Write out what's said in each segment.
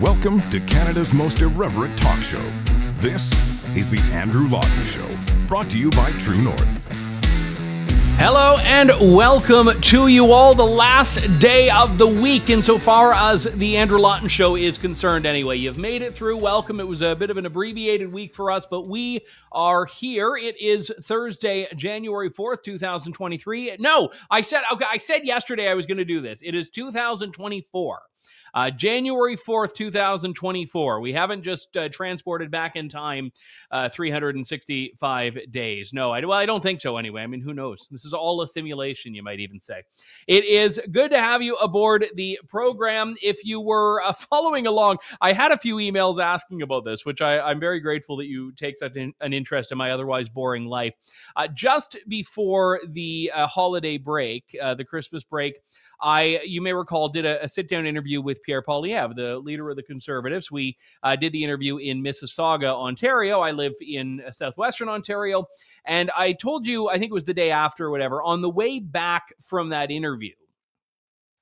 Welcome to Canada's most irreverent talk show. This is The Andrew Lawton Show, brought to you by True North. Hello and welcome to you all. The last day of the week, insofar as the Andrew Lawton Show is concerned, anyway. You've made it through. Welcome. It was a bit of an abbreviated week for us, but we are here. It is Thursday, January 4th, 2023. No, I said, okay, I said yesterday I was going to do this. It is 2024. Uh, January 4th, 2024. We haven't just uh, transported back in time uh, 365 days. No, I, well, I don't think so anyway. I mean, who knows? This is all a simulation, you might even say. It is good to have you aboard the program. If you were uh, following along, I had a few emails asking about this, which I, am very grateful that you take such an, an interest in my otherwise boring life. Uh, just before the uh, holiday break, the Christmas break, I, you may recall, did a, a sit down interview with Pierre Poilievre, the leader of the Conservatives. We uh, did the interview in Mississauga, Ontario. I live in uh, southwestern Ontario. And I told you, I think it was the day after or whatever, on the way back from that interview,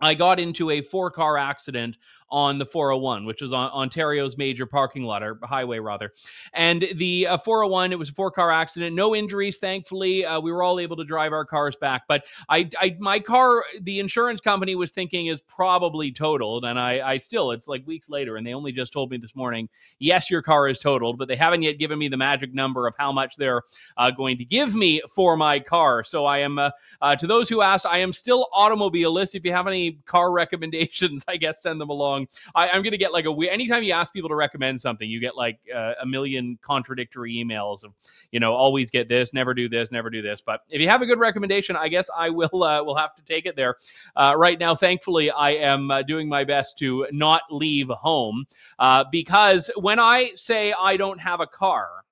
I got into a four car accident on the 401, which is on Ontario's major parking lot or highway rather. And the uh, 401, it was a four car accident, no injuries, thankfully. Uh, we were all able to drive our cars back. But I, I, my car, the insurance company was thinking is probably totaled, and I, I still, it's like weeks later, and they only just told me this morning, yes, your car is totaled, but they haven't yet given me the magic number of how much they're uh, going to give me for my car. So I am, uh, uh, to those who asked, I am still automobilist. If you have any car recommendations, I guess send them along I, am to get like a weird. Anytime you ask people to recommend something, you get like uh, a million contradictory emails of, you know, always get this, never do this, never do this. But if you have a good recommendation, I guess I will uh, will have to take it there. Uh, right now, thankfully, I am uh, doing my best to not leave home uh, because when I say I don't have a car.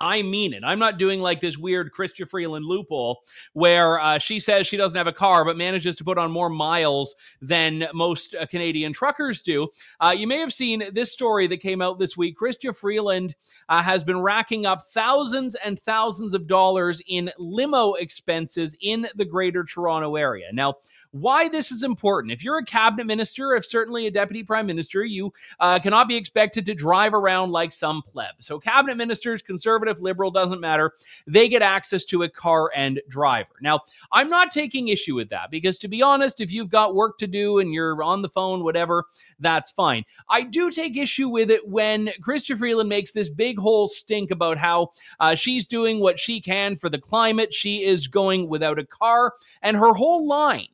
I mean it. I'm not doing like this weird Chrystia Freeland loophole where uh, she says she doesn't have a car but manages to put on more miles than most uh, Canadian truckers do. Uh, you may have seen this story that came out this week. Chrystia Freeland uh, has been racking up thousands and thousands of dollars in limo expenses in the Greater Toronto area. Now, why this is important. If you're a cabinet minister, if certainly a deputy prime minister, you uh, cannot be expected to drive around like some pleb. So, cabinet ministers, conservative, liberal, doesn't matter, they get access to a car and driver. Now, I'm not taking issue with that because, to be honest, if you've got work to do and you're on the phone, whatever, that's fine. I do take issue with it when Chrystia Freeland makes this big whole stink about how uh, she's doing what she can for the climate. She is going without a car, and her whole line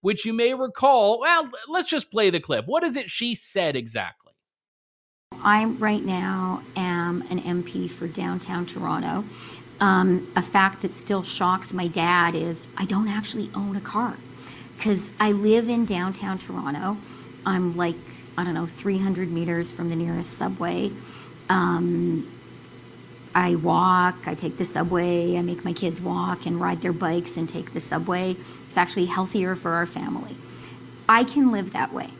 which you may recall. Well, let's just play the clip. What is it she said exactly? I right now am an MP for downtown Toronto. Um, a fact that still shocks my dad is I don't actually own a car because I live in downtown Toronto. I'm like, I don't know, 300 meters from the nearest subway. Um, I walk, I take the subway, I make my kids walk and ride their bikes and take the subway. It's actually healthier for our family. I can live that way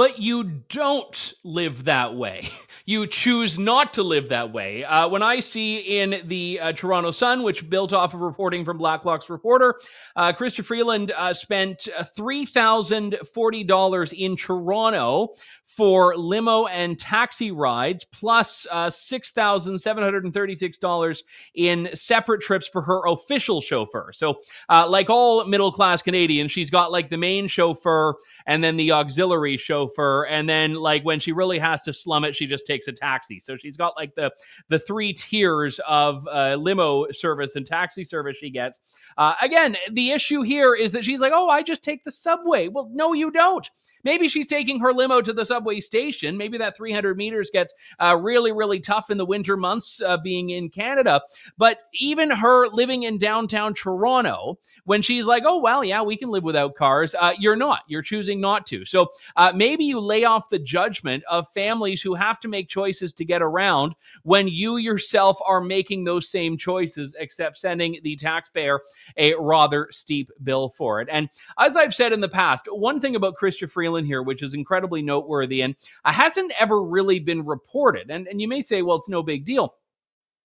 but you don't live that way. You choose not to live that way. Uh, when I see in the uh, Toronto Sun, which built off of reporting from Blacklock's reporter, uh, Chrystia Freeland uh, spent uh, $3,040 in Toronto for limo and taxi rides, plus uh, $6,736 in separate trips for her official chauffeur. So, like all middle class Canadians, she's got like the main chauffeur and then the auxiliary chauffeur chauffeur. And then like when she really has to slum it she just takes a taxi. So she's got like the the three tiers of uh, limo service and taxi service she gets. Uh, again the issue here is that she's like oh i just take the subway. Well no you don't. Maybe she's taking her limo to the subway station. Maybe that 300 meters gets uh, really, really tough in the winter months uh, being in Canada. But even her living in downtown Toronto, when she's like, oh, well, yeah, we can live without cars, uh, you're not. You're choosing not to. So uh, maybe you lay off the judgment of families who have to make choices to get around when you yourself are making those same choices, except sending the taxpayer a rather steep bill for it. And as I've said in the past, one thing about Chrystia Freeland here, which is incredibly noteworthy and uh, hasn't ever really been reported. And, and you may say, well, it's no big deal.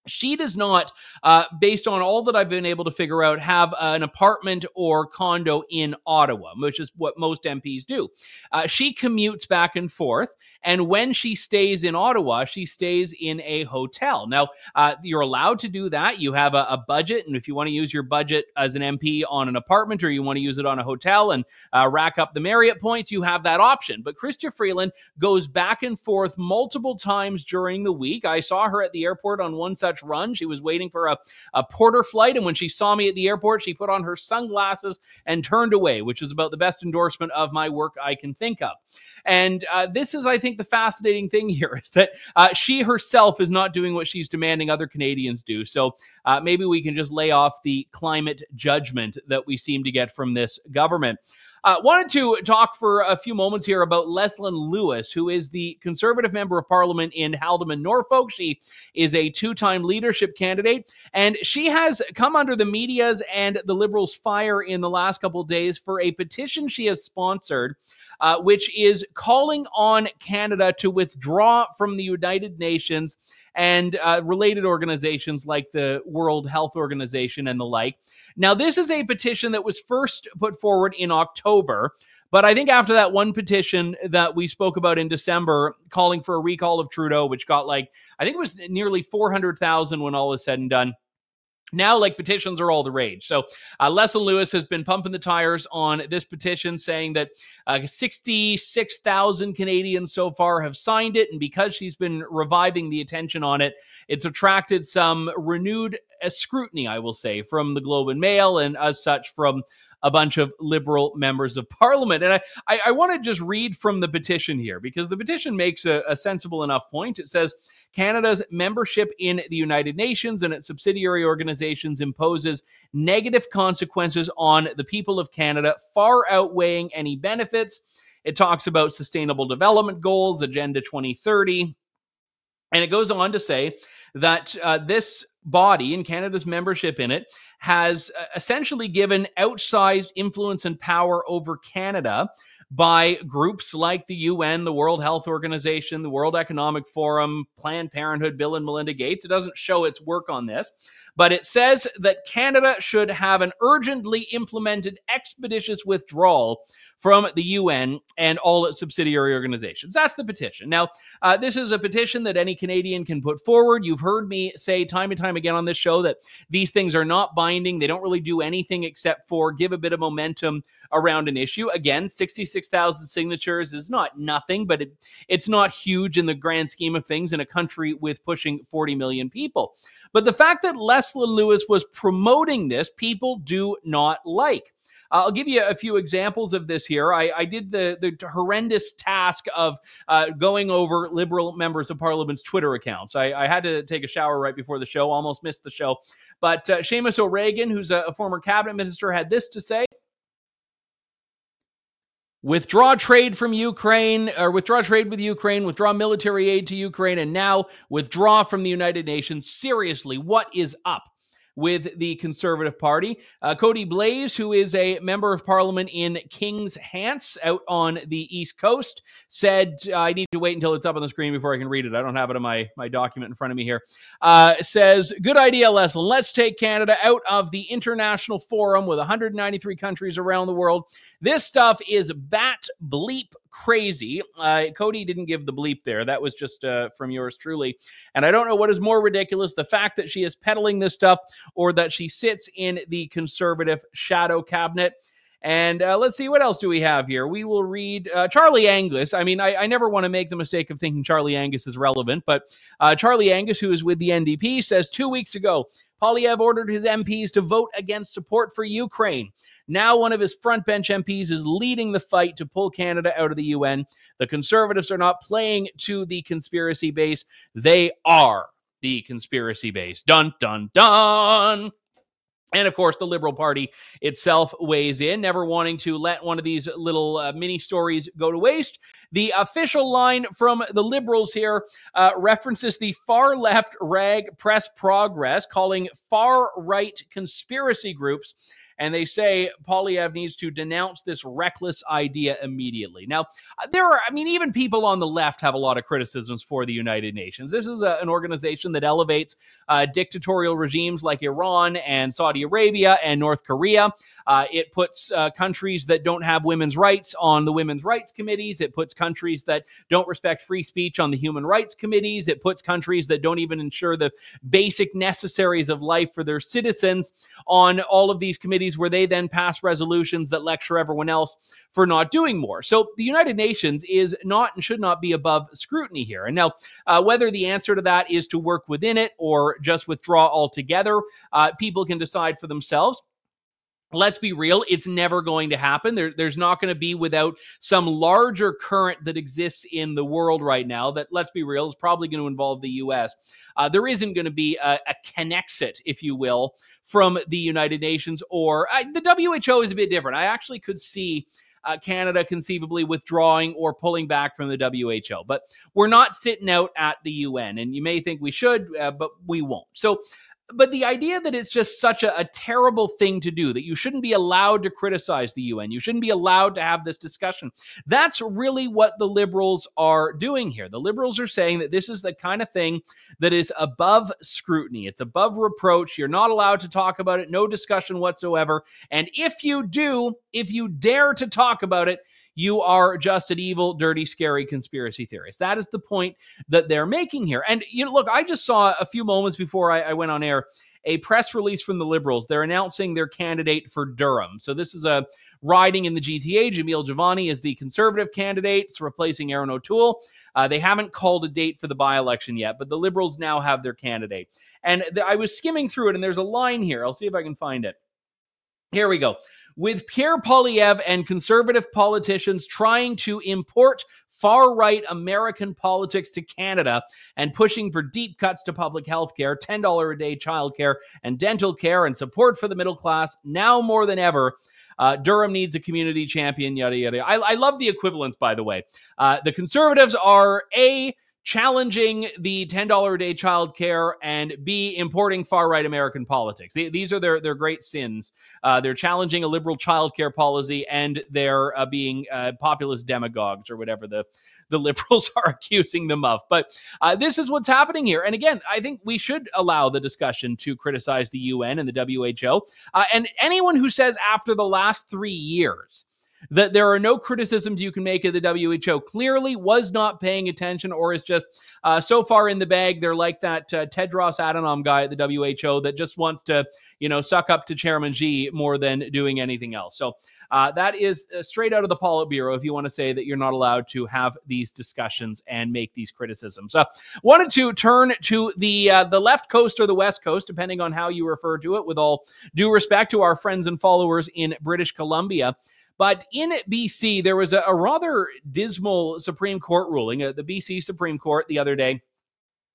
She does not, uh, based on all that I've been able to figure out, have an apartment or condo in Ottawa, which is what most MPs do. Uh, she commutes back and forth, and when she stays in Ottawa, she stays in a hotel. Now, uh, you're allowed to do that. You have a, a, budget, and if you want to use your budget as an MP on an apartment or you want to use it on a hotel and uh, rack up the Marriott points, you have that option. But Chrystia Freeland goes back and forth multiple times during the week. I saw her at the airport on one such run. She was waiting for a, a Porter flight, and when she saw me at the airport, she put on her sunglasses and turned away, which is about the best endorsement of my work I can think of. And uh, this is, I think, the fascinating thing here is that uh, she herself is not doing what she's demanding other Canadians do. So uh, maybe we can just lay off the climate judgment that we seem to get from this government. Uh, wanted to talk for a few moments here about Leslyn Lewis, who is the Conservative Member of Parliament in Haldimand, Norfolk. She is a two time leadership candidate, and she has come under the media's and the Liberals' fire in the last couple days for a petition she has sponsored. Uh, which is calling on Canada to withdraw from the United Nations and uh, related organizations like the World Health Organization and the like. Now, this is a petition that was first put forward in October. But I think after that one petition that we spoke about in December, calling for a recall of Trudeau, which got like, I think it was nearly 400,000 when all is said and done now like petitions are all the rage. So uh, lewis has been pumping the tires on this petition saying that uh, 66000 canadians so far have signed it and because she's been reviving the attention on it it's attracted some renewed uh, scrutiny i will say from the globe and mail and as such from a bunch of liberal members of parliament. And I, I, I want to just read from the petition here because the petition makes a, a sensible enough point. It says Canada's membership in the United Nations and its subsidiary organizations imposes negative consequences on the people of Canada, far outweighing any benefits. It talks about sustainable development goals, Agenda 2030. And it goes on to say that uh, this body and Canada's membership in it has uh, essentially given outsized influence and power over Canada by groups like the UN, the World Health Organization, the World Economic Forum, Planned Parenthood, Bill and Melinda Gates. It doesn't show its work on this, but it says that Canada should have an urgently implemented expeditious withdrawal from the UN and all its subsidiary organizations. That's the petition. Now, uh, this is a petition that any Canadian can put forward. You've heard me say time and time again on this show that these things are not binding. They don't really do anything except for give a bit of momentum around an issue. Again, 66,000 signatures is not nothing, but it, it's not huge in the grand scheme of things in a country with pushing 40 million people. But the fact that Leslyn Lewis was promoting this, people do not like. I'll give you a few examples of this here. I, I did the, the horrendous task of uh, going over Liberal members of Parliament's Twitter accounts. I, I, had to take a shower right before the show, almost missed the show. But uh, Seamus O'Regan, who's a, a former cabinet minister, had this to say withdraw trade from Ukraine, or withdraw trade with Ukraine, withdraw military aid to Ukraine, and now withdraw from the United Nations. Seriously, what is up? With the Conservative Party. Uh, Kody Blois, who is a member of parliament in King's Hants out on the East Coast, said, I need to wait until it's up on the screen before I can read it. I don't have it in my, my document in front of me here. Uh, says, Good idea, Leslie. Let's take Canada out of the international forum with 193 countries around the world. This stuff is bat bleep crazy. Uh, Cody didn't give the bleep there. That was just uh, from yours truly. And I don't know what is more ridiculous the fact that she is peddling this stuff or that she sits in the conservative shadow cabinet. And uh, let's see, what else do we have here? We will read uh, Charlie Angus. I mean, I, I never want to make the mistake of thinking Charlie Angus is relevant, but uh, Charlie Angus, who is with the NDP, says two weeks ago, Poilievre ordered his MPs to vote against support for Ukraine. Now, one of his front bench MPs is leading the fight to pull Canada out of the UN. The Conservatives are not playing to the conspiracy base, they are the conspiracy base. Dun, dun, dun. And of course, the Liberal Party itself weighs in, never wanting to let one of these little uh, mini stories go to waste. The official line from the Liberals here uh, references the far left rag Press Progress, calling far right conspiracy groups and they say Poilievre needs to denounce this reckless idea immediately. Now, uh, there are, I mean, even people on the left have a lot of criticisms for the United Nations. This is a, an organization that elevates uh, dictatorial regimes like Iran and Saudi Arabia and North Korea. Uh, it puts uh, countries that don't have women's rights on the women's rights committees. It puts countries that don't respect free speech on the human rights committees. It puts countries that don't even ensure the basic necessaries of life for their citizens on all of these committees where they then pass resolutions that lecture everyone else for not doing more. So the United Nations is not and should not be above scrutiny here. And now, uh, whether the answer to that is to work within it or just withdraw altogether, uh, people can decide for themselves let's be real, it's never going to happen. There, there's not going to be without some larger current that exists in the world right now that, let's be real, is probably going to involve the US. Uh, there isn't going to be a, a Connexit, if you will, from the United Nations or the WHO is a bit different. I actually could see. Uh, Canada conceivably withdrawing or pulling back from the WHO. But we're not sitting out at the UN, and you may think we should, uh, but we won't. So but the idea that it's just such a, a, terrible thing to do, that you shouldn't be allowed to criticize the UN, you shouldn't be allowed to have this discussion, that's really what the liberals are doing here. The liberals are saying that this is the kind of thing that is above scrutiny, it's above reproach. You're not allowed to talk about it, no discussion whatsoever. And if you do, if you dare to talk about it, you are just an evil, dirty, scary conspiracy theorist. That is the point that they're making here. And you know, look, I just saw a few moments before I, I went on air a press release from the Liberals. They're announcing their candidate for Durham. So this is a riding in the GTA. Jamil Jivani is the conservative candidate. It's replacing Erin O'Toole. Uh, they haven't called a date for the by election yet, but the Liberals now have their candidate. And th- I was skimming through it, and there's a line here. I'll see if I can find it. Here we go with Pierre Poilievre and conservative politicians trying to import far right American politics to Canada and pushing for deep cuts to public health care, $10 a day childcare, and dental care, and support for the middle class, now more than ever. Uh, Durham needs a community champion, yada, yada. I, I love the equivalence, by the way. Uh, the conservatives are A, challenging the $10 a day child care and B, importing far right American politics. these are their, their great sins. Uh, they're challenging a liberal child care policy and they're uh, being uh, populist demagogues or whatever the, the liberals are accusing them of. But uh, this is what's happening here. And again, I think we should allow the discussion to criticize the UN and the WHO. Uh, and anyone who says after the last three years, that there are no criticisms you can make of the WHO. Clearly, was not paying attention or is just uh, so far in the bag. They're like that uh, Tedros Adhanom guy at the WHO that just wants to, you know, suck up to Chairman Xi more than doing anything else. So uh, that is uh, straight out of the Politburo. If you want to say that you're not allowed to have these discussions and make these criticisms, uh, wanted to turn to the uh, the left coast or the west coast, depending on how you refer to it. With all due respect to our friends and followers in British Columbia. But in BC, there was a, a rather dismal Supreme Court ruling, uh, the BC Supreme Court the other day,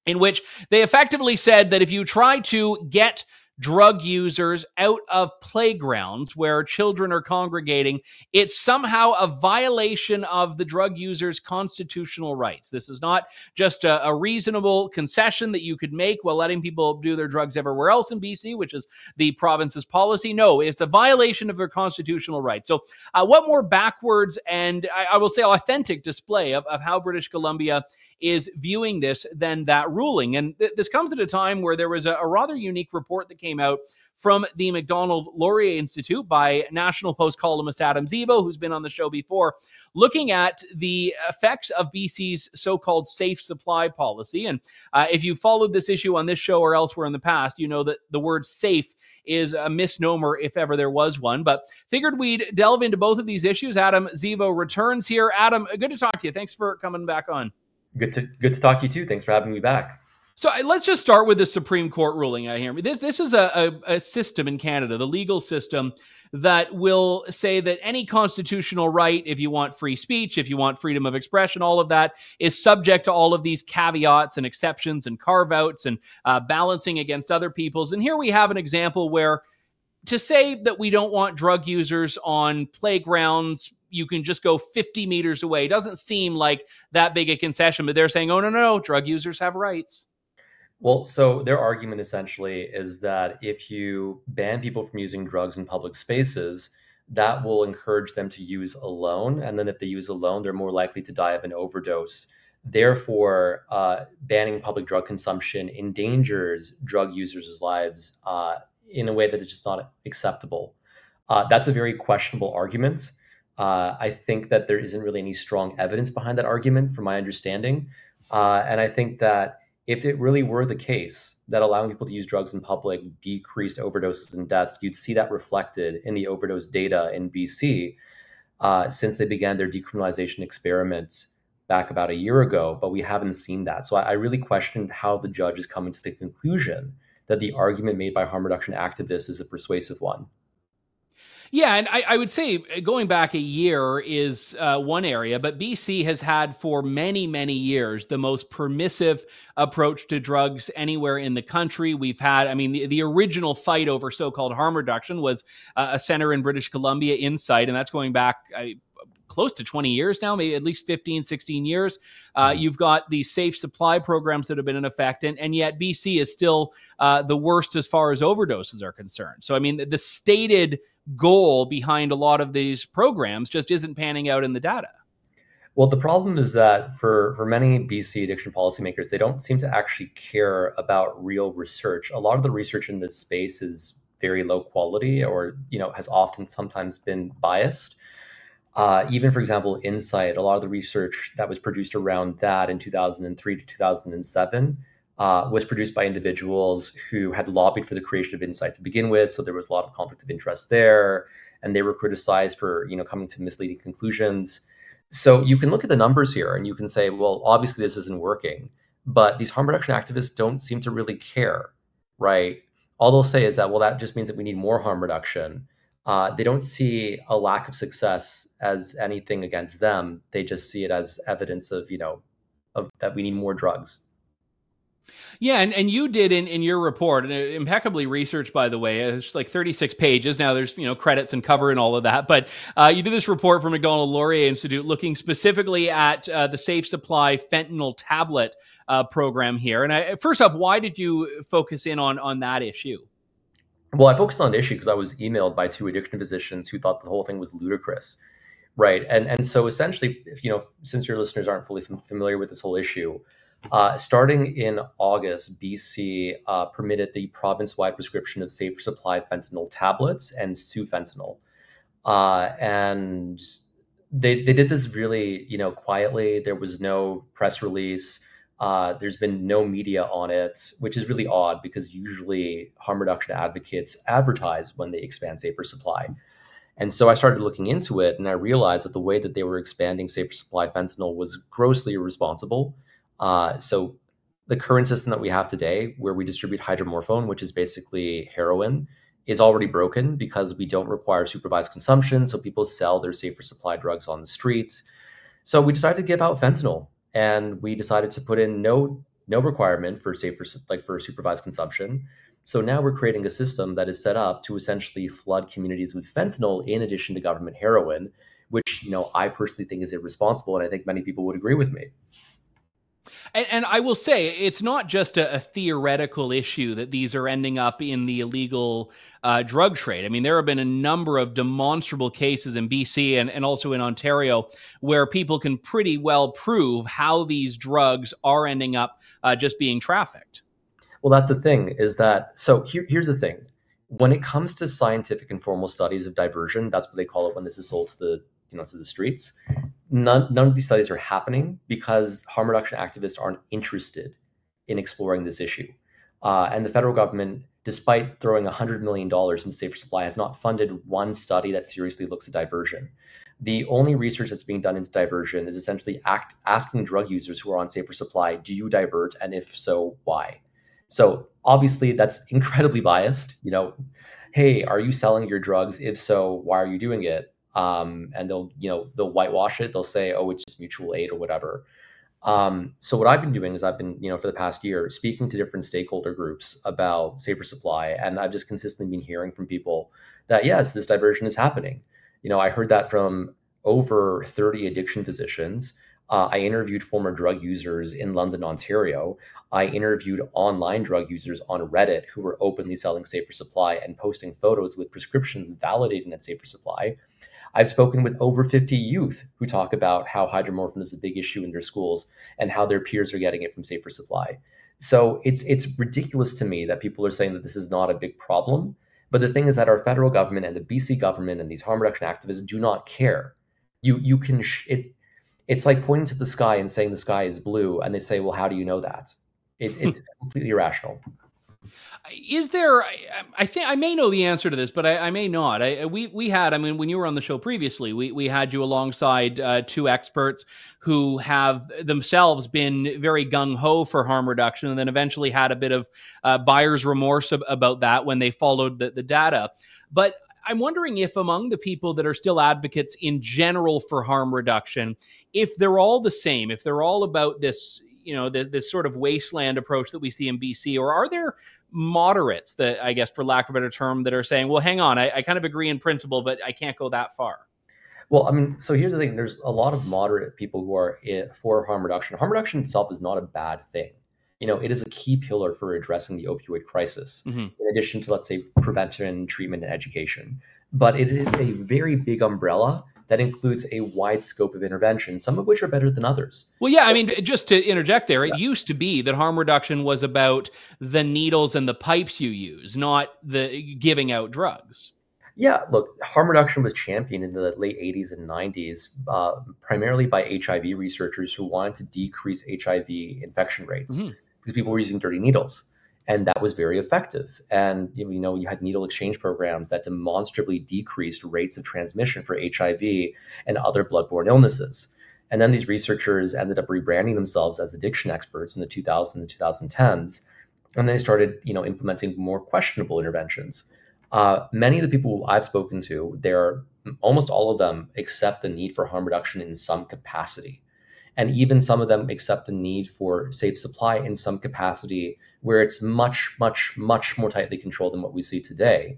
in which they effectively said that if you try to get drug users out of playgrounds where children are congregating, it's somehow a violation of the drug user's constitutional rights. This is not just a, a, reasonable concession that you could make while letting people do their drugs everywhere else in BC, which is the province's policy. No, it's a violation of their constitutional rights. So, uh, what more backwards and I, I will say authentic display of, of how British Columbia is viewing this than that ruling? And th- this comes at a time where there was a, a rather unique report that came came out from the Macdonald Laurier Institute by National Post columnist Adam Zivo, who's been on the show before, looking at the effects of BC's so called safe supply policy. And uh, if you followed this issue on this show or elsewhere in the past, you know that the word safe is a misnomer if ever there was one. But figured we'd delve into both of these issues. Adam Zivo returns here. Adam, good to talk to you. Thanks for coming back on. Good to good to talk to you too. Thanks for having me back. So let's just start with the Supreme Court ruling. I hear this. This is a, a, a, system in Canada, the legal system that will say that any constitutional right, if you want free speech, if you want freedom of expression, all of that is subject to all of these caveats and exceptions and carve outs and uh, balancing against other people's. And here we have an example where to say that we don't want drug users on playgrounds you can just go 50 meters away it doesn't seem like that big a concession but they're saying oh no no no drug users have rights Well, so their argument essentially is that if you ban people from using drugs in public spaces, that will encourage them to use alone. And then if they use alone, they're more likely to die of an overdose. Therefore, uh, banning public drug consumption endangers drug users' lives uh, in a way that is just not acceptable. Uh, that's a very questionable argument. Uh, I think that there isn't really any strong evidence behind that argument, from my understanding. Uh, and I think that if it really were the case that allowing people to use drugs in public decreased overdoses and deaths, you'd see that reflected in the overdose data in BC uh, since they began their decriminalization experiments back about a year ago. But we haven't seen that. So I, I really questioned how the judge is coming to the conclusion that the argument made by harm reduction activists is a persuasive one. Yeah, and I, I, would say uh, going back a year is uh, one area, but BC has had for many, many years the most permissive approach to drugs anywhere in the country. We've had, I mean, the, the original fight over so called harm reduction was uh, a center in British Columbia, Insite, and that's going back. I, close to 20 years now, maybe at least 15, 16 years. Uh, mm-hmm. You've got these safe supply programs that have been in effect, and, and yet BC is still uh, the worst as far as overdoses are concerned. So, I mean, the, the stated goal behind a lot of these programs just isn't panning out in the data. Well, the problem is that for, for many BC addiction policymakers, they don't seem to actually care about real research. A lot of the research in this space is very low quality or you know has often sometimes been biased uh, even, for example, Insite, a lot of the research that was produced around that in 2003 to 2007 uh, was produced by individuals who had lobbied for the creation of Insite to begin with. So there was a lot of conflict of interest there, and they were criticized for you know coming to misleading conclusions. So you can look at the numbers here, and you can say, well, obviously this isn't working. But these harm reduction activists don't seem to really care, right? All they'll say is that, well, that just means that we need more harm reduction uh, they don't see a lack of success as anything against them. They just see it as evidence of, you know, of that we need more drugs. Yeah, and, and you did in, in your report, and impeccably researched, by the way. It's like 36 pages. Now there's, you know, credits and cover and all of that. But uh, you did this report from Macdonald Laurier Institute looking specifically at uh, the Safe Supply fentanyl tablet uh, program here. And I, first off, why did you focus in on, on that issue? Well, I focused on the issue because I was emailed by two addiction physicians who thought the whole thing was ludicrous, right? And and so essentially, if, you know, since your listeners aren't fully familiar with this whole issue, uh, starting in August, BC uh, permitted the province-wide prescription of safe supply fentanyl tablets and sufentanil, uh, and they they did this really you know quietly. There was no press release. Uh, there's been no media on it, which is really odd because usually harm reduction advocates advertise when they expand safer supply. And so I started looking into it and I realized that the way that they were expanding safer supply fentanyl was grossly irresponsible. Uh, so the current system that we have today, where we distribute hydromorphone, which is basically heroin, is already broken because we don't require supervised consumption. So people sell their safer supply drugs on the streets. So we decided to give out fentanyl and we decided to put in no no requirement for safer like for supervised consumption. So now we're creating a system that is set up to essentially flood communities with fentanyl in addition to government heroin, which you know I personally think is irresponsible, and I think many people would agree with me. And, and, I will say, it's not just a, a, theoretical issue that these are ending up in the illegal uh, drug trade. I mean, there have been a number of demonstrable cases in BC and, and also in Ontario where people can pretty well prove how these drugs are ending up uh, just being trafficked. Well, that's the thing is that, so here, here's the thing. When it comes to scientific and formal studies of diversion, that's what they call it when this is sold to the you know to the streets none, none of these studies are happening because harm reduction activists aren't interested in exploring this issue. Uh, and the federal government, despite throwing $100 million into safer supply, has not funded one study that seriously looks at diversion. The only research that's being done into diversion is essentially act, asking drug users who are on safer supply, do you divert? And if so, why? So obviously that's incredibly biased. You know, hey, are you selling your drugs? If so, why are you doing it? Um, and they'll you know they'll whitewash it. They'll say, oh, it's just mutual aid or whatever. Um, so what I've been doing is I've been you know for the past year speaking to different stakeholder groups about safer supply, and I've just consistently been hearing from people that yes, this diversion is happening. You know, I heard that from over 30 addiction physicians. Uh, I interviewed former drug users in London, Ontario. I interviewed online drug users on Reddit who were openly selling safer supply and posting photos with prescriptions validating that safer supply. I've spoken with over 50 youth who talk about how hydromorphone is a big issue in their schools and how their peers are getting it from safer supply. So it's it's ridiculous to me that people are saying that this is not a big problem. But the thing is that our federal government and the BC government and these harm reduction activists do not care. You you can sh- it, it's like pointing to the sky and saying the sky is blue, and they say, "Well, how do you know that?" It, hmm. it's completely irrational is there I, I, think i may know the answer to this but i, I may not. I, we we had i mean when you were on the show previously we, we had you alongside uh, two experts who have themselves been very gung-ho for harm reduction and then eventually had a bit of uh, buyer's remorse ab- about that when they followed the, the data. But I'm wondering if among the people that are still advocates in general for harm reduction, if they're all the same, if they're all about this, you know this, this, sort of wasteland approach that we see in BC, or are there moderates that I guess, for lack of a better term, that are saying, "Well, hang on, I, I kind of agree in principle, but I can't go that far." Well, I mean, so here's the thing: there's a lot of moderate people who are for harm reduction. Harm reduction itself is not a bad thing. You know, it is a key pillar for addressing the opioid crisis, mm-hmm. in addition to, let's say, prevention, treatment, and education. But it is a very big umbrella that includes a wide scope of intervention, some of which are better than others. Well, yeah, so, I mean, just to interject there, it used to be that harm reduction was about the needles and the pipes you use, not the giving out drugs. Yeah, look, harm reduction was championed in the late 80s and 90s, uh, primarily by HIV researchers who wanted to decrease HIV infection rates mm-hmm. because people were using dirty needles and that was very effective. And you know, you had needle exchange programs that demonstrably decreased rates of transmission for HIV and other bloodborne illnesses. And then these researchers ended up rebranding themselves as addiction experts in the 2000s and 2010s, and they started, you know, implementing more questionable interventions. Uh, many of the people I've spoken to, they're almost all of them accept the need for harm reduction in some capacity and even some of them accept the need for safe supply in some capacity where it's much much much more tightly controlled than what we see today.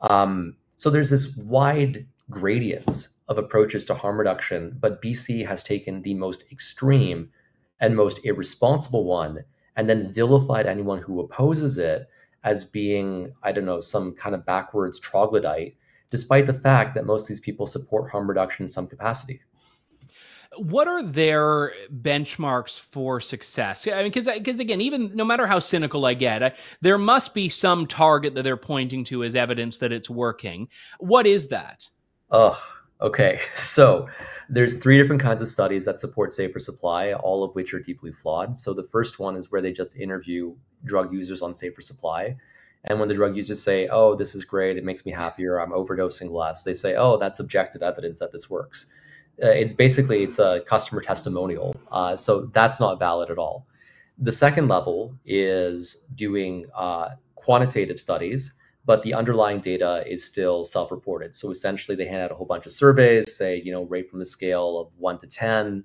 Um, so there's this wide gradient of approaches to harm reduction but bc has taken the most extreme and most irresponsible one and then vilified anyone who opposes it as being i don't know some kind of backwards troglodyte despite the fact that most of these people support harm reduction in some capacity what are their benchmarks for success? I mean, because because again, even no matter how cynical I get, I, there must be some target that they're pointing to as evidence that it's working. What is that? Oh, okay. So there's three different kinds of studies that support safer supply, all of which are deeply flawed. So the first one is where they just interview drug users on safer supply. And when the drug users say, "Oh, this is great. It makes me happier. I'm overdosing less," they say, "Oh, that's objective evidence that this works." Uh, it's basically it's a customer testimonial. Uh, so that's not valid at all. The second level is doing uh, quantitative studies, but the underlying data is still self-reported. So essentially, they hand out a whole bunch of surveys, say you know rate from a scale of one to ten.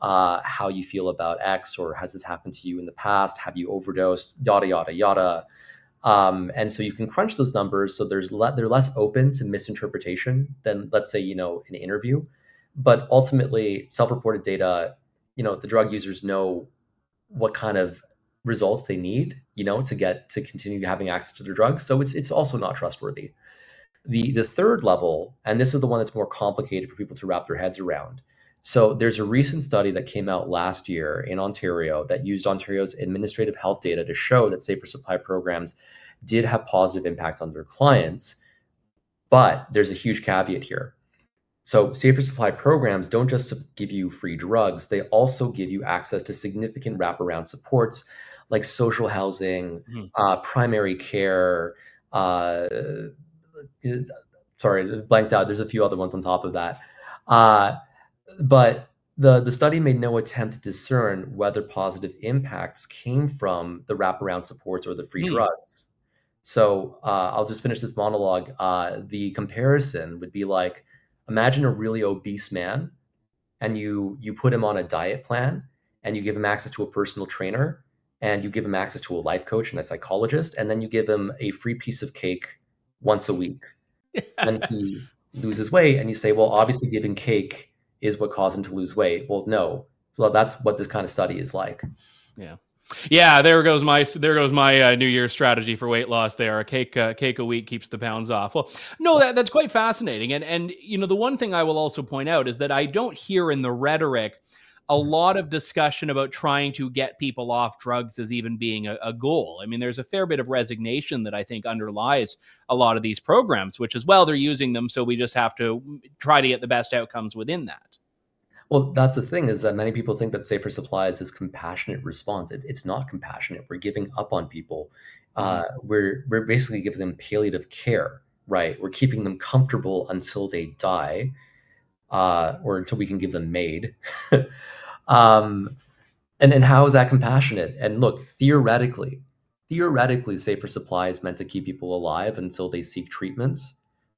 Uh, how you feel about X, or has this happened to you in the past? Have you overdosed? Yada yada yada. Um, and so you can crunch those numbers. So there's le- they're less open to misinterpretation than let's say you know an interview but ultimately self-reported data you know the drug users know what kind of results they need you know to get to continue having access to their drugs. So it's it's also not trustworthy. The the third level and this is the one that's more complicated for people to wrap their heads around. So there's a recent study that came out last year in Ontario that used Ontario's administrative health data to show that safer supply programs did have positive impacts on their clients. But there's a huge caveat here so, safer supply programs don't just give you free drugs, they also give you access to significant wraparound supports like social housing, mm-hmm. uh, primary care. Uh, sorry, blanked out. There's a few other ones on top of that. Uh, but the, the study made no attempt to discern whether positive impacts came from the wraparound supports or the free mm-hmm. drugs. So uh, I'll just finish this monologue. Uh, the comparison would be like, imagine a really obese man and you you put him on a diet plan and you give him access to a personal trainer and you give him access to a life coach and a psychologist and then you give him a free piece of cake once a week and he loses weight and you say well obviously giving cake is what caused him to lose weight well no So that's what this kind of study is like. Yeah. Yeah, there goes my there goes my uh, New Year's strategy for weight loss. There, a cake uh, cake a week keeps the pounds off. Well, no, that that's quite fascinating. And and you know the one thing I will also point out is that I don't hear in the rhetoric a lot of discussion about trying to get people off drugs as even being a, a, goal. I mean, there's a fair bit of resignation that I think underlies a lot of these programs, which is well, they're using them, so we just have to try to get the best outcomes within that. Well, that's the thing is that many people think that safer supply is this compassionate response. It, it's not compassionate. We're giving up on people. Uh, mm-hmm. we're we're basically giving them palliative care, right? We're keeping them comfortable until they die, uh, or until we can give them MAID. um, and and how is that compassionate? And look, theoretically, theoretically, safer supply is meant to keep people alive until they seek treatments,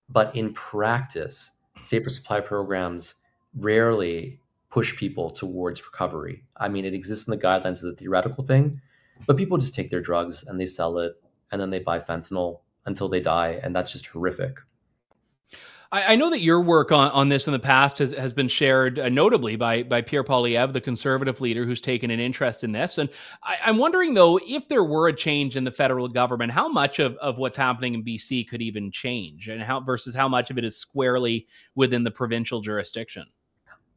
but in practice, safer supply programs rarely push people towards recovery. I mean, it exists in the guidelines as a theoretical thing, but people just take their drugs and they sell it and then they buy fentanyl until they die. And that's just horrific. I, I know that your work on, on this in the past has, has been shared uh, notably by, by Pierre Poilievre, the conservative leader who's taken an interest in this. And I, I'm wondering, though, if there were a change in the federal government, how much of, of what's happening in BC could even change and how versus how much of it is squarely within the provincial jurisdiction?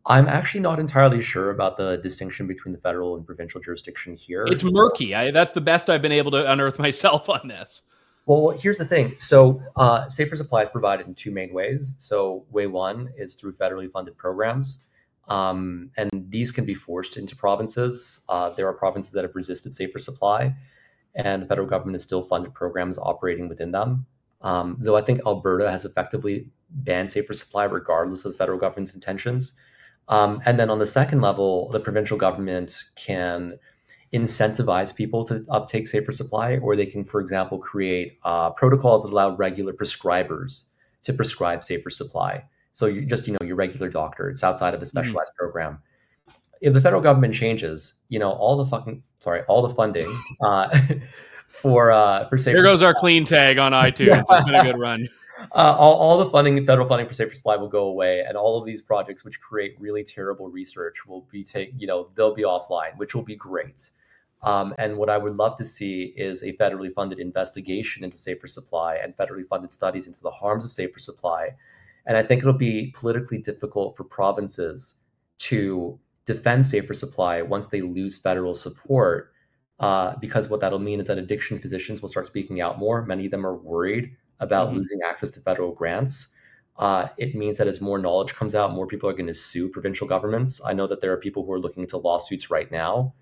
I'm actually not entirely sure about the distinction between the federal and provincial jurisdiction here. It's murky. I, that's the best I've been able to unearth myself on this. Well, here's the thing. So, uh, Safer Supply is provided in two main ways. So, way one is through federally funded programs, um, and these can be forced into provinces. Uh, there are provinces that have resisted Safer Supply, and the federal government has still funded programs operating within them. Um, though I think Alberta has effectively banned Safer Supply regardless of the federal government's intentions. Um, and then on the second level, the provincial government can incentivize people to uptake safer supply, or they can, for example, create uh, protocols that allow regular prescribers to prescribe safer supply. So you just you know your regular doctor, it's outside of a mm-hmm. specialized mm-hmm. program. If the federal government changes, you know all the fucking sorry, all the funding uh, for uh, for safer. Here goes supply. our clean tag on iTunes. It's been a good run uh, all, all the funding, federal funding for safer supply will go away, and all of these projects, which create really terrible research, will be take you know they'll be offline, which will be great. Um, and what I would love to see is a federally funded investigation into safer supply and federally funded studies into the harms of safer supply. And I think it'll be politically difficult for provinces to defend safer supply once they lose federal support, uh, because what that'll mean is that addiction physicians will start speaking out more. Many of them are worried about mm-hmm. losing access to federal grants. Uh, it means that as more knowledge comes out, more people are going to sue provincial governments. I know that there are people who are looking into lawsuits right now.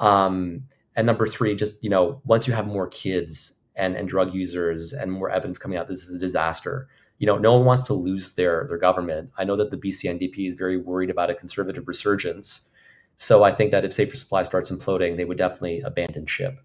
Um, and number three, just you know, once you have more kids and and drug users and more evidence coming out, this is a disaster. You know, no one wants to lose their their government. I know that the BC NDP is very worried about a conservative resurgence. So I think that if Safer Supply starts imploding, they would definitely abandon ship.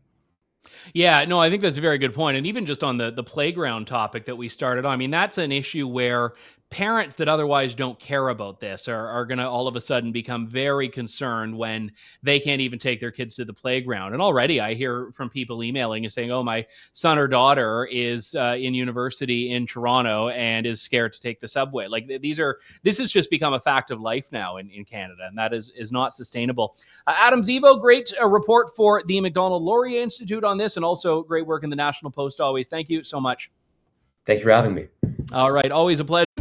Yeah, no, I think that's a very good point. And even just on the the playground topic that we started on, I mean, that's an issue where parents that otherwise don't care about this are, are going to all of a sudden become very concerned when they can't even take their kids to the playground. And already I hear from people emailing and saying, oh, my son or daughter is uh, in university in Toronto and is scared to take the subway. Like these are, this has just become a fact of life now in, in Canada, and that is, is not sustainable. Uh, Adam Zivo, great uh, report for the Macdonald Laurier Institute on this, and also great work in the National Post always. Thank you so much. Thank you for having me. All right, always a pleasure.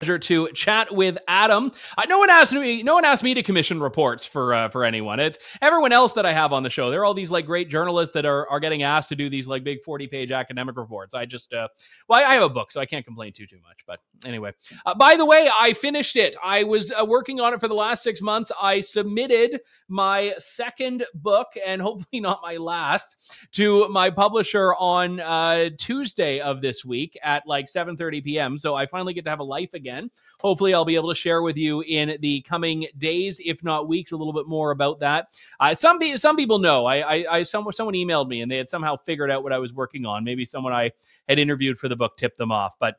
pleasure to chat with Adam. Uh, no one asked me. No one asked me to commission reports for uh, for anyone. It's everyone else that I have on the show. There are all these like great journalists that are are getting asked to do these like big forty page academic reports. I just uh, well, I have a book, so I can't complain too too much. But anyway, uh, by the way, I finished it. I was uh, working on it for the last six months. I submitted my second book and hopefully not my last to my publisher on uh, Tuesday of this week at like seven thirty p.m. So I finally get to have a life again again. Hopefully, I'll be able to share with you in the coming days, if not weeks, a little bit more about that. Uh, some people, some people know. I, I, I someone, someone emailed me and they had somehow figured out what I was working on. Maybe someone I had interviewed for the book tipped them off, but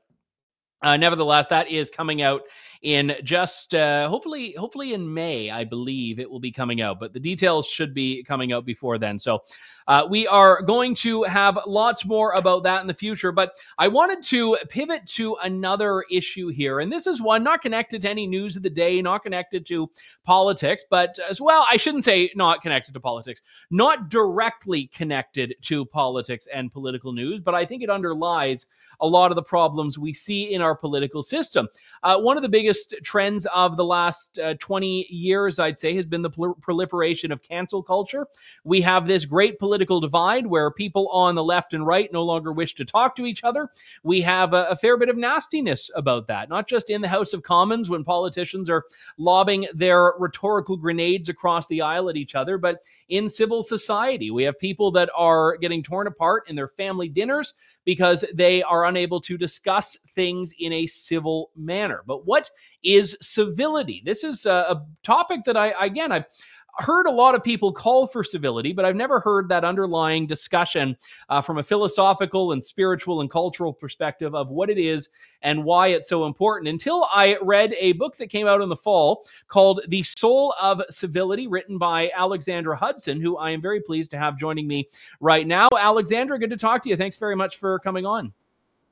uh, nevertheless, that is coming out in just uh, hopefully hopefully in May, I believe it will be coming out. But the details should be coming out before then. So uh, we are going to have lots more about that in the future. But I wanted to pivot to another issue here, and this is one not connected to any news of the day, not connected to politics, but as well, I shouldn't say not connected to politics, not directly connected to politics and political news, but I think it underlies a lot of the problems we see in our political system. Uh, one of the biggest trends of the last uh, 20 years, I'd say, has been the prol- proliferation of cancel culture. We have this great political divide where people on the left and right no longer wish to talk to each other. We have a, a fair bit of nastiness about that, not just in the House of Commons when politicians are lobbing their rhetorical grenades across the aisle at each other, but in civil society. We have people that are getting torn apart in their family dinners because they are unable to discuss things in a civil manner. But what is civility? This is a, a topic that I, again, I've heard a lot of people call for civility, but I've never heard that underlying discussion uh, from a philosophical and spiritual and cultural perspective of what it is and why it's so important until I read a book that came out in the fall called The Soul of Civility, written by Alexandra Hudson, who I am very pleased to have joining me right now. Alexandra, good to talk to you. Thanks very much for coming on.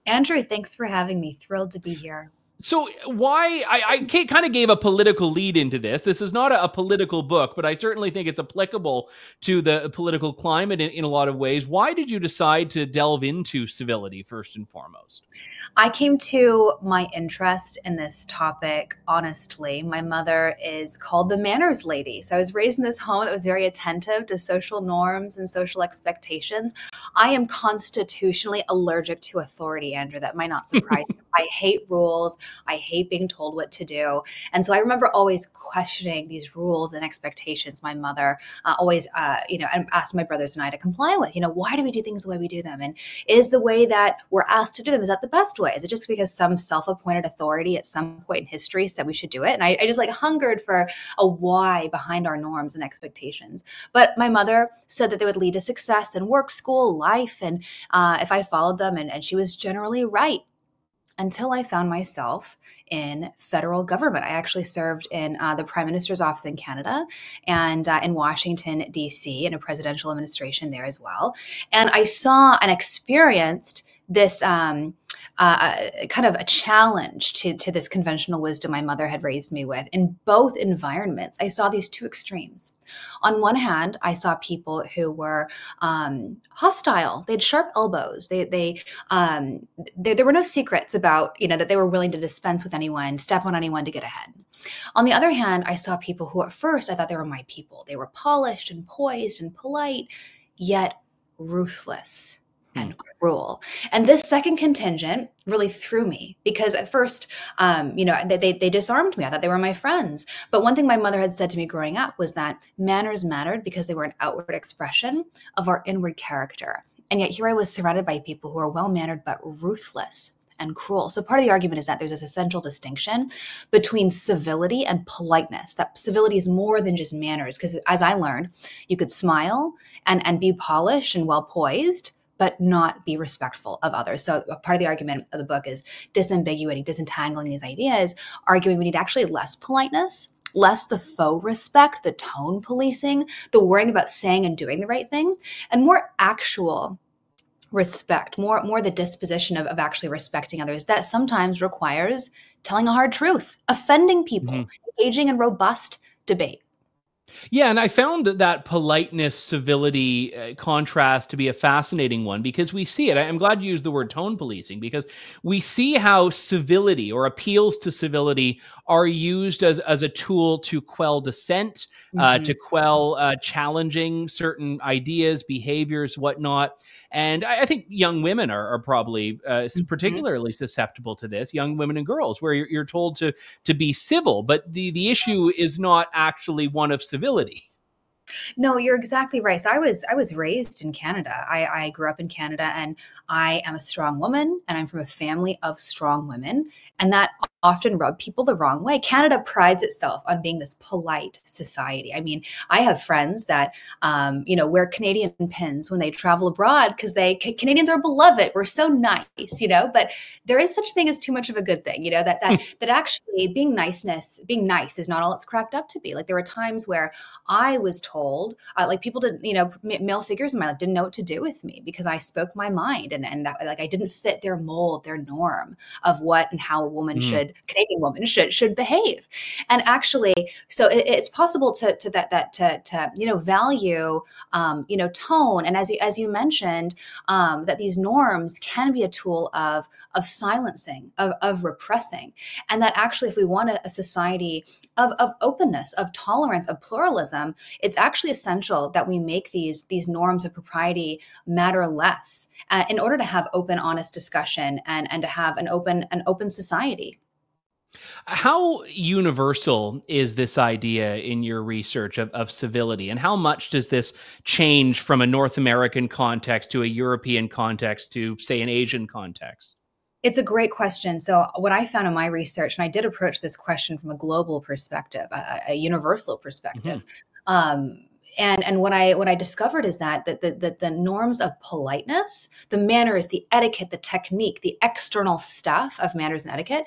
Andrew, thanks for having me. Thrilled to be here. So why I, I kind of gave a political lead into this. This is not a, a, political book, but I certainly think it's applicable to the political climate in, in, a lot of ways. Why did you decide to delve into civility first and foremost? I came to my interest in this topic honestly. My mother is called the manners lady. So I was raised in this home that was very attentive to social norms and social expectations. I am constitutionally allergic to authority, Andrew. That might not surprise you. I hate rules. I hate being told what to do. And so I remember always questioning these rules and expectations my mother uh, always, uh, you know, asked my brothers and I to comply with. You know, why do we do things the way we do them? And is the way that we're asked to do them, is that the best way? Is it just because some self appointed authority at some point in history said we should do it? And I, I just like hungered for a why behind our norms and expectations. But my mother said that they would lead to success in work, school, life. And uh, if I followed them, and, and she was generally right until I found myself in federal government. I actually served in uh, the Prime Minister's office in Canada and uh, in Washington, D.C., in a presidential administration there as well. And I saw and experienced this. Um, uh, kind of a challenge to, to this conventional wisdom my mother had raised me with. In both environments, I saw these two extremes. On one hand, I saw people who were um, hostile. They had sharp elbows. They, they, um, they, there were no secrets about, you know, that they were willing to dispense with anyone, step on anyone to get ahead. On the other hand, I saw people who at first I thought they were my people. They were polished and poised and polite, yet ruthless and hmm. cruel. And this second contingent really threw me because at first, um, you know, they, they disarmed me. I thought they were my friends. But one thing my mother had said to me growing up was that manners mattered because they were an outward expression of our inward character. And yet here I was surrounded by people who are well mannered but ruthless and cruel. So part of the argument is that there's this essential distinction between civility and politeness. That civility is more than just manners, because as I learned, you could smile and, and be polished and well poised, but not be respectful of others. So part of the argument of the book is disambiguating, disentangling these ideas, arguing we need actually less politeness, less the faux respect, the tone policing, the worrying about saying and doing the right thing, and more actual respect, more more the disposition of, of actually respecting others. That sometimes requires telling a hard truth, offending people, mm-hmm. engaging in robust debate. Yeah, and I found that politeness, civility uh, contrast to be a fascinating one because we see it. I'm glad you used the word tone policing because we see how civility or appeals to civility are used as, as a tool to quell dissent, mm-hmm. uh, to mm-hmm. quell uh, challenging certain ideas, behaviors, whatnot. And I, I think young women are, are probably uh, mm-hmm. particularly susceptible to this. Young women and girls, where you're, you're told to to be civil, but the the issue is not actually one of civility. No, you're exactly right. So I was I was raised in Canada. I, I grew up in Canada, and I am a strong woman, and I'm from a family of strong women, and that often rub people the wrong way. Canada prides itself on being this polite society. I mean, I have friends that, um, you know, wear Canadian pins when they travel abroad because they Canadians are beloved. We're so nice, you know. But there is such thing as too much of a good thing, you know. That that hmm. that actually being niceness, being nice, is not all it's cracked up to be. Like there were times where I was told, uh, like people didn't, you know, male figures in my life didn't know what to do with me because I spoke my mind and and that like I didn't fit their mold, their norm of what and how a woman mm. should, Canadian woman should should behave. And actually, so it, it's possible to to that that to to you know value um, you know tone. And as you as you mentioned um, that these norms can be a tool of of silencing of, of repressing. And that actually if we want a, a society of, of openness of tolerance of pluralism it's actually essential that we make these these norms of propriety matter less uh, in order to have open honest discussion and and to have an open an open society how universal is this idea in your research of, of civility, and how much does this change from a North American context to a European context to, say, an Asian context? It's a great question. So, what I found in my research, and I did approach this question from a global perspective, a, a universal perspective. Mm-hmm. Um, and and what i what i discovered is that the, the, the norms of politeness the manners the etiquette the technique the external stuff of manners and etiquette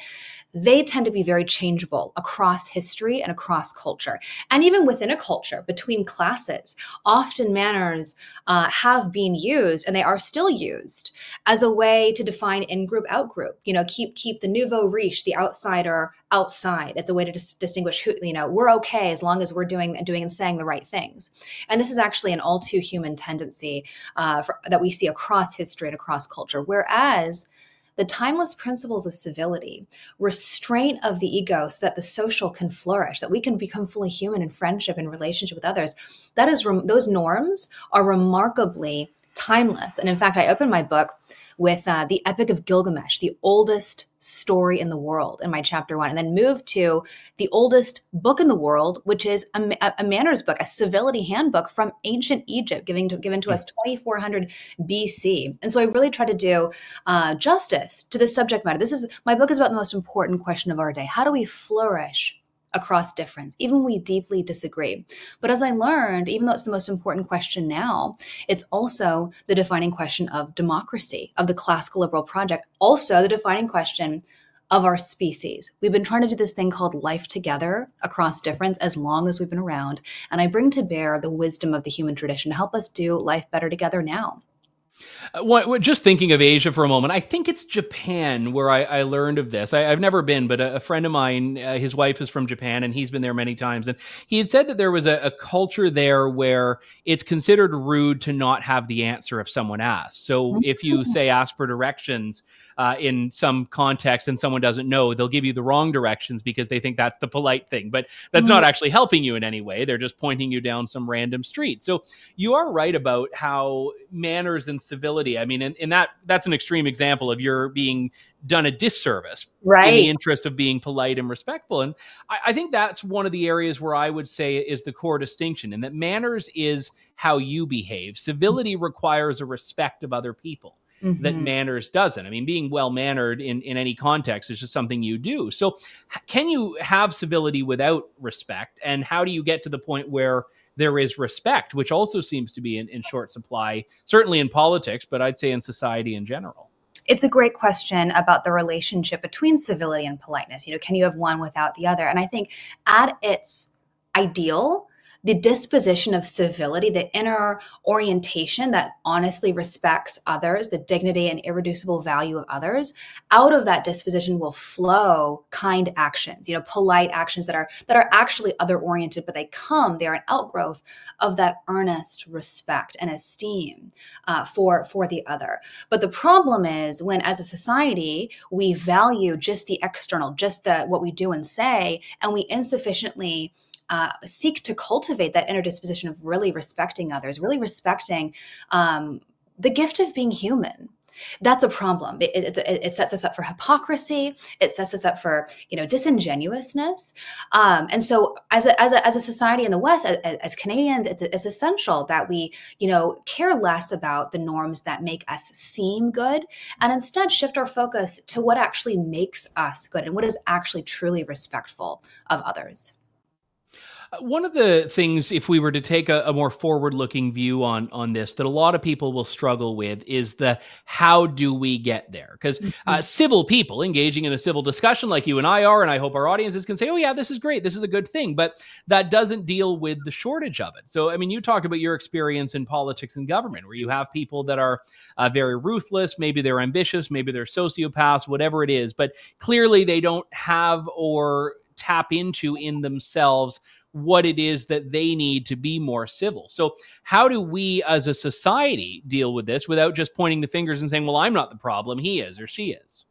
they tend to be very changeable across history and across culture. And even within a culture between classes often manners uh, have been used and they are still used as a way to define in-group out-group. You know keep keep the nouveau riche the outsider outside. It's a way to dis- distinguish who you know we're okay as long as we're doing doing and saying the right things and this is actually an all too human tendency uh, for, that we see across history and across culture. Whereas the timeless principles of civility, restraint of the ego so that the social can flourish, that we can become fully human in friendship and relationship with others, that is, those norms are remarkably timeless. And in fact, I opened my book with uh, the Epic of Gilgamesh, the oldest story in the world, in my chapter one, and then moved to the oldest book in the world, which is a, a manners book, a civility handbook from ancient Egypt, giving to, given to us 2400 BC. And so I really try to do uh, justice to this subject matter. This is my book is about the most important question of our day: How do we flourish? Across difference, even we deeply disagree. But as I learned, even though it's the most important question now, it's also the defining question of democracy, of the classical liberal project, also the defining question of our species. We've been trying to do this thing called life together across difference as long as we've been around. And I bring to bear the wisdom of the human tradition to help us do life better together now. Uh, what, just thinking of Asia for a moment, I think it's Japan where I, I learned of this. I, have never been, but a, a friend of mine, uh, his wife is from Japan, and he's been there many times. And he had said that there was a, a, culture there where it's considered rude to not have the answer if someone asks. So if you say ask for directions, uh, in some context and someone doesn't know, they'll give you the wrong directions because they think that's the polite thing. But that's mm-hmm. not actually helping you in any way. They're just pointing you down some random street. So you are right about how manners and civility. I mean, and, in that that's an extreme example of your being done a disservice right. in the interest of being polite and respectful. And I, I think that's one of the areas where I would say is the core distinction, and that manners is how you behave. Civility requires a respect of other people mm-hmm. that manners doesn't. I mean, being well mannered in, in any context is just something you do. So, can you have civility without respect? And how do you get to the point where there is respect, which also seems to be in, in short supply, certainly in politics, but I'd say in society in general? It's a great question about the relationship between civility and politeness. You know, can you have one without the other? And I think at its ideal, the disposition of civility, the inner orientation that honestly respects others, the dignity and irreducible value of others, out of that disposition will flow kind actions, you know, polite actions that are that are actually other oriented, but they come, they are an outgrowth of that earnest respect and esteem uh, for for the other. But the problem is when, as a society, we value just the external, just the what we do and say, and we insufficiently uh, seek to cultivate that inner disposition of really respecting others, really respecting um, the gift of being human. that's a problem. It, it, it, sets us up for hypocrisy. It sets us up for you know disingenuousness. Um, and so, as a, as a, as a society in the West, as, as Canadians, it's, it's essential that we you know care less about the norms that make us seem good, and instead shift our focus to what actually makes us good and what is actually truly respectful of others. Uh, one of the things, if we were to take a, a more forward-looking view on on this, that a lot of people will struggle with is the how do we get there? Because uh, mm-hmm. uh, civil people engaging in a civil discussion, like you and I are, and I hope our audiences can say, "Oh yeah, this is great, this is a good thing," but that doesn't deal with the shortage of it. So, I mean, you talked about your experience in politics and government, where you have people that are uh, very ruthless, maybe they're ambitious, maybe they're sociopaths, whatever it is, but clearly they don't have or tap into in themselves what it is that they need to be more civil. So, how do we as a society deal with this without just pointing the fingers and saying, well, I'm not the problem, he is or she is?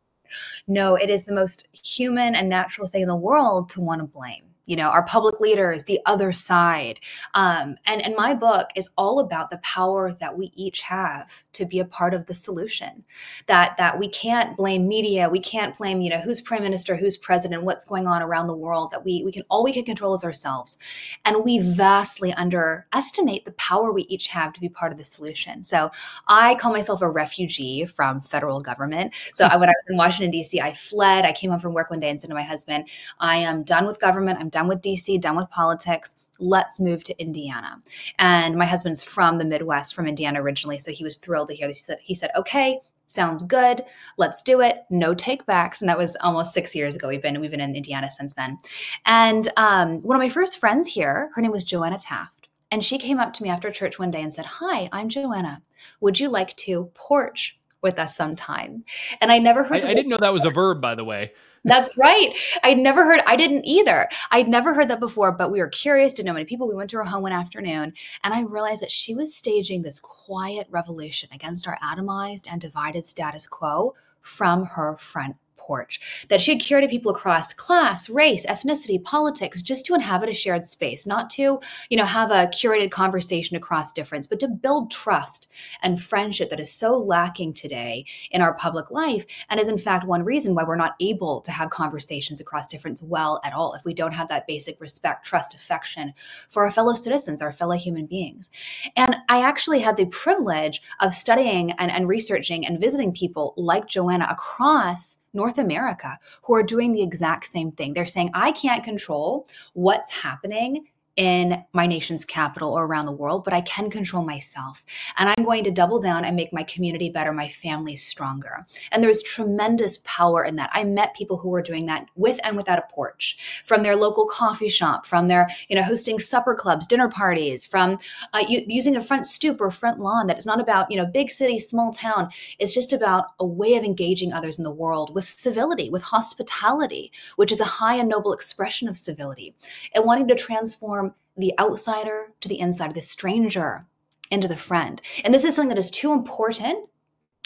No, it is the most human and natural thing in the world to want to blame you know our public leaders the other side. Um, and and my book is all about the power that we each have to be a part of the solution. That that we can't blame media we can't blame you know who's prime minister who's president what's going on around the world that we we can all we can control is ourselves. And we vastly underestimate the power we each have to be part of the solution. So i call myself a refugee from federal government. So when i was in washington d.c i fled. I came home from work one day and said to my husband i am done with government. I'm done with DC, done with politics. Let's move to Indiana. And my husband's from the Midwest, from Indiana originally, so he was thrilled to hear this. He said, he said "Okay, sounds good. Let's do it. No takebacks." And that was almost six years ago. We've been we've been in Indiana since then. And um, one of my first friends here, her name was Joanna Taft, and she came up to me after church one day and said, "Hi, I'm Joanna. Would you like to porch with us sometime?" And I never heard. I, I didn't know that was a verb, by the way. That's right. I'd never heard, I didn't either. I'd never heard that before, but we were curious to know many people. We went to her home one afternoon and I realized that she was staging this quiet revolution against our atomized and divided status quo from her front porch, that she had curated people across class, race, ethnicity, politics, just to inhabit a shared space, not to, you know, have a curated conversation across difference, but to build trust and friendship that is so lacking today in our public life and is in fact one reason why we're not able to have conversations across difference well at all if we don't have that basic respect, trust, affection for our fellow citizens, our fellow human beings. And I actually had the privilege of studying and, and researching and visiting people like Joanna across North America who are doing the exact same thing. They're saying, I can't control what's happening in my nation's capital or around the world, but I can control myself. And I'm going to double down and make my community better, my family stronger. And there's tremendous power in that. I met people who were doing that with and without a porch, from their local coffee shop, from their, you know, hosting supper clubs, dinner parties, from uh, using a front stoop or front lawn. That is not about, you know, big city, small town. It's just about a way of engaging others in the world with civility, with hospitality, which is a high and noble expression of civility, and wanting to transform the outsider to the insider, the stranger into the friend. And this is something that is too important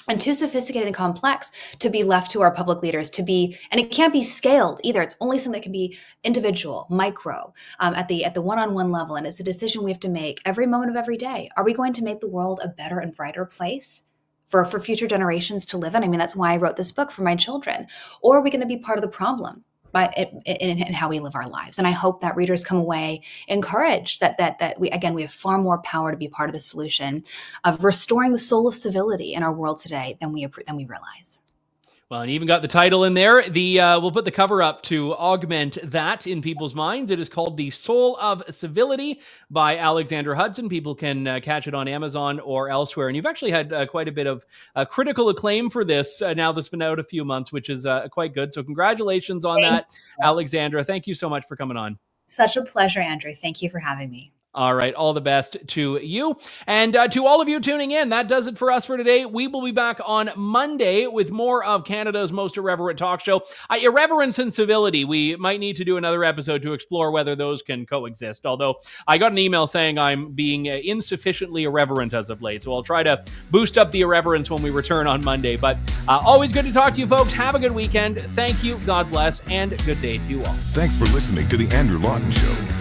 and too sophisticated and complex to be left to our public leaders to be and it can't be scaled either. It's only something that can be individual micro um, at the at the one-on-one level. And it's a decision we have to make every moment of every day. Are we going to make the world a better and brighter place for for future generations to live in? I mean that's why i wrote this book for my children. Or are we going to be part of the problem by in, how we live our lives. And I hope that readers come away encouraged that that that we again we have far more power to be part of the solution of restoring the soul of civility in our world today than we than we realize. Well, and even got the title in there. The uh, we'll put the cover up to augment that in people's minds. It is called "The Soul of Civility" by Alexandra Hudson. People can uh, catch it on Amazon or elsewhere. And you've actually had uh, quite a bit of uh, critical acclaim for this uh, now that's been out a few months, which is uh, quite good. So congratulations on Thanks. that, Alexandra. Thank you so much for coming on. Such a pleasure, Andrew. Thank you for having me. All right. All the best to you. And uh, to all of you tuning in, that does it for us for today. We will be back on Monday with more of Canada's most irreverent talk show. Uh, irreverence and civility. We might need to do another episode to explore whether those can coexist. Although I got an email saying I'm being uh, insufficiently irreverent as of late. So I'll try to boost up the irreverence when we return on Monday. But uh, always good to talk to you folks. Have a good weekend. Thank you. God bless. And good day to you all. Thanks for listening to The Andrew Lawton Show.